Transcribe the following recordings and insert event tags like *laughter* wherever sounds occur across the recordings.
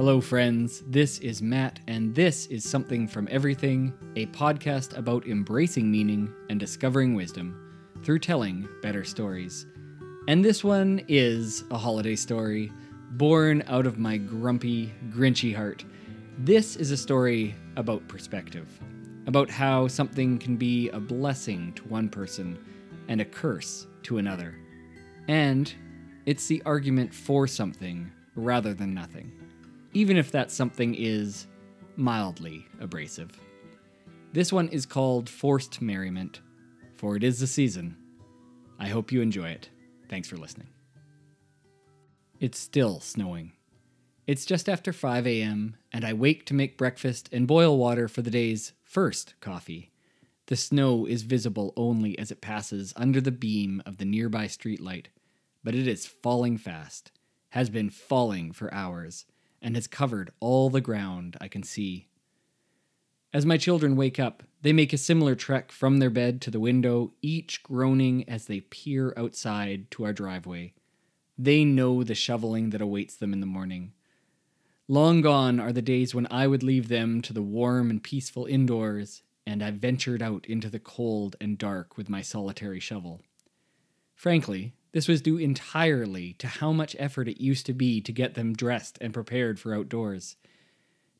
Hello, friends. This is Matt, and this is Something from Everything, a podcast about embracing meaning and discovering wisdom through telling better stories. And this one is a holiday story born out of my grumpy, grinchy heart. This is a story about perspective, about how something can be a blessing to one person and a curse to another. And it's the argument for something rather than nothing, even if that something is mildly abrasive. This one is called Forced Merriment, for it is the season. I hope you enjoy it. Thanks for listening. It's still snowing. It's just after 5 a.m., and I wake to make breakfast and boil water for the day's first coffee. The snow is visible only as it passes under the beam of the nearby streetlight, but it is falling fast, has been falling for hours, and has covered all the ground I can see. As my children wake up, they make a similar trek from their bed to the window, each groaning as they peer outside to our driveway. They know the shoveling that awaits them in the morning. Long gone are the days when I would leave them to the warm and peaceful indoors, and I ventured out into the cold and dark with my solitary shovel. Frankly, this was due entirely to how much effort it used to be to get them dressed and prepared for outdoors.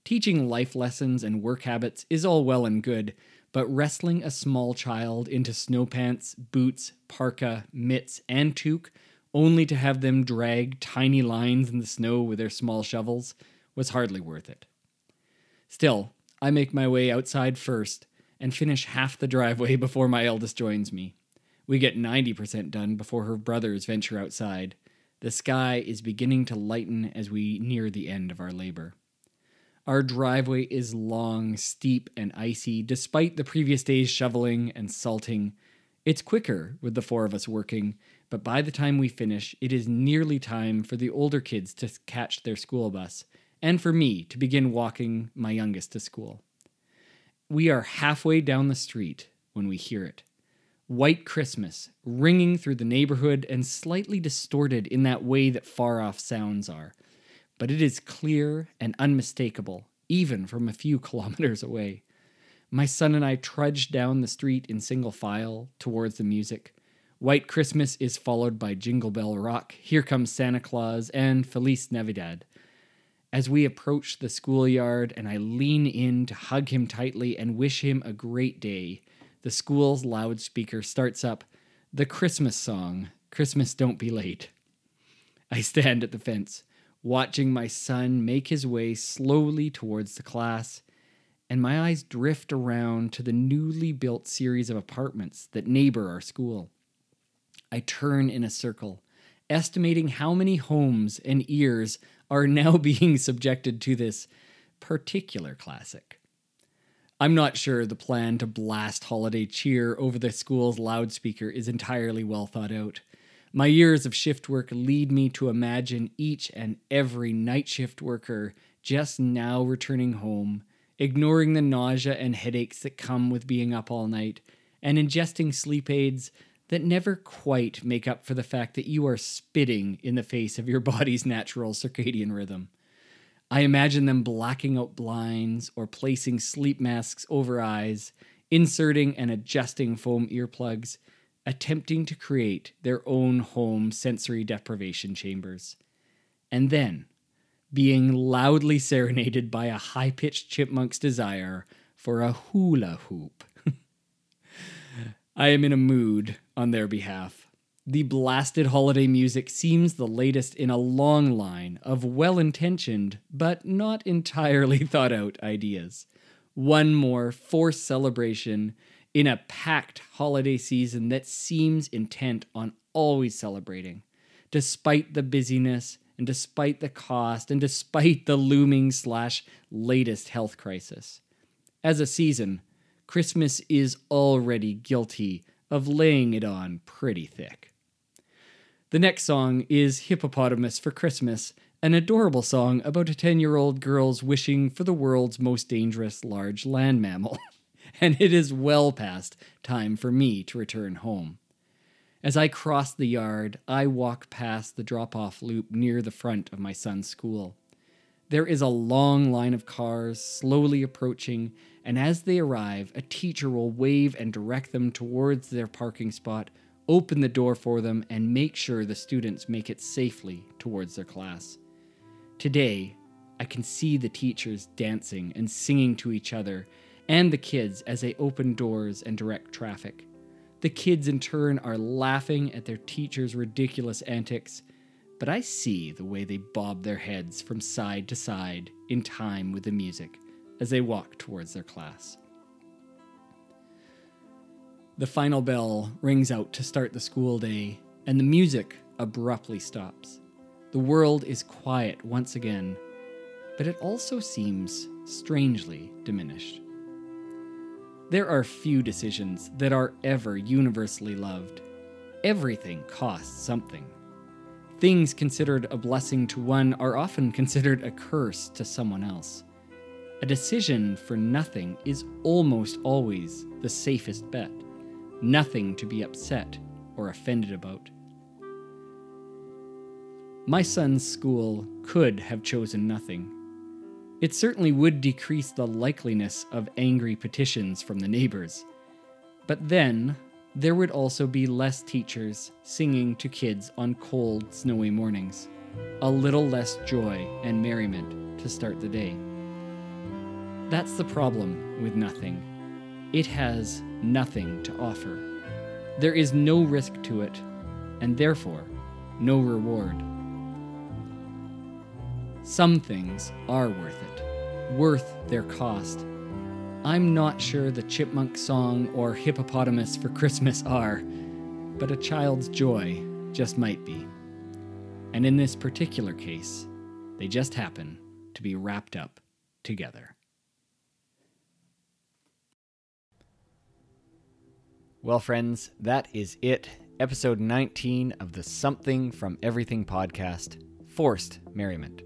Teaching life lessons and work habits is all well and good, but wrestling a small child into snow pants, boots, parka, mitts, and toque only to have them drag tiny lines in the snow with their small shovels, was hardly worth it. Still, I make my way outside first and finish half the driveway *laughs* before my eldest joins me. We get 90% done before her brothers venture outside. The sky is beginning to lighten as we near the end of our labor. Our driveway is long, steep, and icy, despite the previous day's shoveling and salting. It's quicker with the four of us working, but by the time we finish, it is nearly time for the older kids to catch their school bus, and for me to begin walking my youngest to school. We are halfway down the street when we hear it. White Christmas, ringing through the neighborhood and slightly distorted in that way that far off sounds are. But it is clear and unmistakable, even from a few *laughs* kilometers away. My son and I trudge down the street in single file towards the music, White Christmas is followed by Jingle Bell Rock, Here Comes Santa Claus, and Feliz Navidad. As we approach the schoolyard and I lean in to hug him tightly and wish him a great day, the school's loudspeaker starts up the Christmas song, Christmas Don't Be Late. I stand at the fence, watching my son make his way slowly towards the class, and my eyes drift around to the newly built series of apartments that neighbor our school. I turn in a circle, estimating how many homes and ears are now *laughs* being subjected to this particular classic. I'm not sure the plan to blast holiday cheer over the school's loudspeaker is entirely well thought out. My years of shift work lead me to imagine each and every night shift worker just now returning home, ignoring the nausea and headaches that come with being up all night, and ingesting sleep aids that never quite make up for the fact that you are spitting in the face of your body's natural circadian rhythm. I imagine them blacking out blinds or placing sleep masks over eyes, inserting and adjusting foam earplugs, attempting to create their own home sensory deprivation chambers. And then, being loudly serenaded by a high pitched chipmunk's desire for a hula hoop. *laughs* I am in a mood on their behalf. The blasted holiday music seems the latest in a long line of well intentioned, but not entirely *laughs* thought out ideas. One more forced celebration in a packed holiday season that seems intent on always celebrating, despite the busyness and despite the cost and despite the looming slash latest health crisis. As a season, Christmas is already guilty of laying it on pretty thick. The next song is Hippopotamus for Christmas, an adorable song about a 10 year old girl's wishing for the world's most dangerous large land mammal. *laughs* and it is well past time for me to return home. As I cross the yard, I walk past the drop off loop near the front of my son's school. There is a long line of cars slowly approaching, and as they arrive, a teacher will wave and direct them towards their parking spot, open the door for them, and make sure the students make it safely towards their class. Today, I can see the teachers dancing and singing to each other, and the kids as they open doors and direct traffic. The kids, in turn, are laughing at their teacher's ridiculous antics but I see the way they bob their heads from side to side in time with the music as they walk towards their class. The final bell rings out to start the school day, and the music abruptly stops. The world is quiet once again, but it also seems strangely diminished. There are few decisions that are ever universally loved. Everything costs something. Things considered a blessing to one are often considered a curse to someone else. A decision for nothing is almost always the safest bet. Nothing to be upset or offended about. My son's school could have chosen nothing. It certainly would decrease the likeliness of angry petitions from the neighbors. But then, there would also be less teachers singing to kids on cold, snowy mornings. A little less joy and merriment to start the day. That's the problem with nothing. It has nothing to offer. There is no risk to it, and therefore, no reward. Some things are worth it, worth their cost I'm not sure the chipmunk song or hippopotamus for Christmas are, but a child's joy just might be. And in this particular case, they just happen to be wrapped up together. Well, friends, that is it. Episode 19 of the Something from Everything podcast Forced Merriment.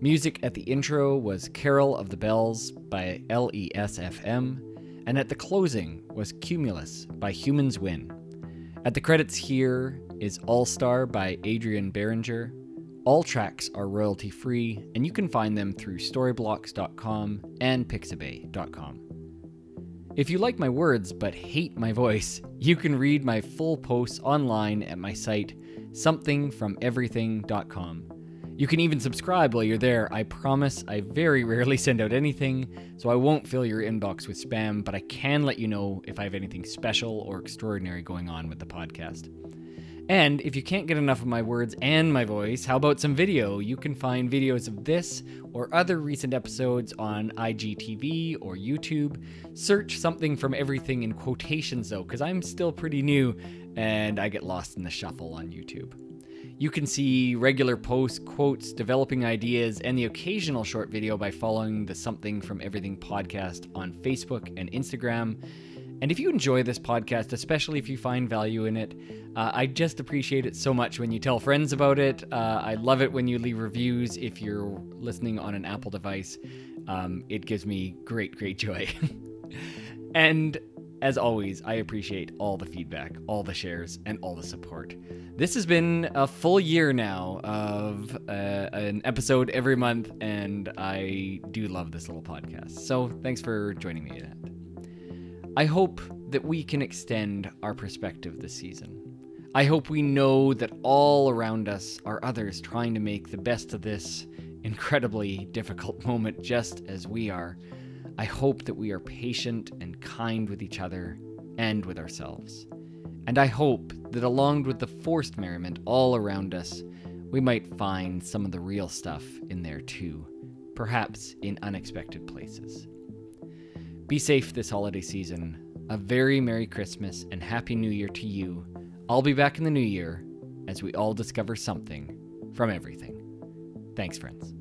Music at the intro was Carol of the Bells by LESFM, and at the closing was Cumulus by Humans Win. At the credits here is All Star by Adrian Berenguer. All tracks are royalty free, and you can find them through storyblocks.com and pixabay.com. If you like my words but hate my voice, you can read my full posts online at my site, somethingfromeverything.com. You can even subscribe while you're there. I promise I very *laughs* rarely send out anything, so I won't fill your inbox with spam, but I can let you know if I have anything special or extraordinary going on with the podcast. And if you can't get enough of my words and my voice, how about some video? You can find videos of this or other recent episodes on IGTV or YouTube. Search something from everything in quotations though, because I'm still pretty new and I get lost in the shuffle on YouTube. You can see regular posts, quotes, developing ideas, and the occasional short video by following the Something from Everything podcast on Facebook and Instagram. And if you enjoy this podcast, especially if you find value in it, uh, I just appreciate it so much when you tell friends about it. Uh, I love it when you leave reviews if you're listening on an Apple device. Um, it gives me great, great joy. *laughs* and as always, I appreciate all the feedback, all the shares, and all the support. This has been a full year now of uh, an episode every month, and I do love this little podcast. So thanks for joining me in it. I hope that we can extend our perspective this season. I hope we know that all around us are others trying to make the best of this incredibly difficult *laughs* moment just as we are. I hope that we are patient and kind with each other and with ourselves. And I hope that along with the forced merriment all around us, we might find some of the real stuff in there too, perhaps in unexpected places. Be safe this holiday season. A very Merry Christmas and Happy New Year to you. I'll be back in the new year as we all discover something from everything. Thanks, friends.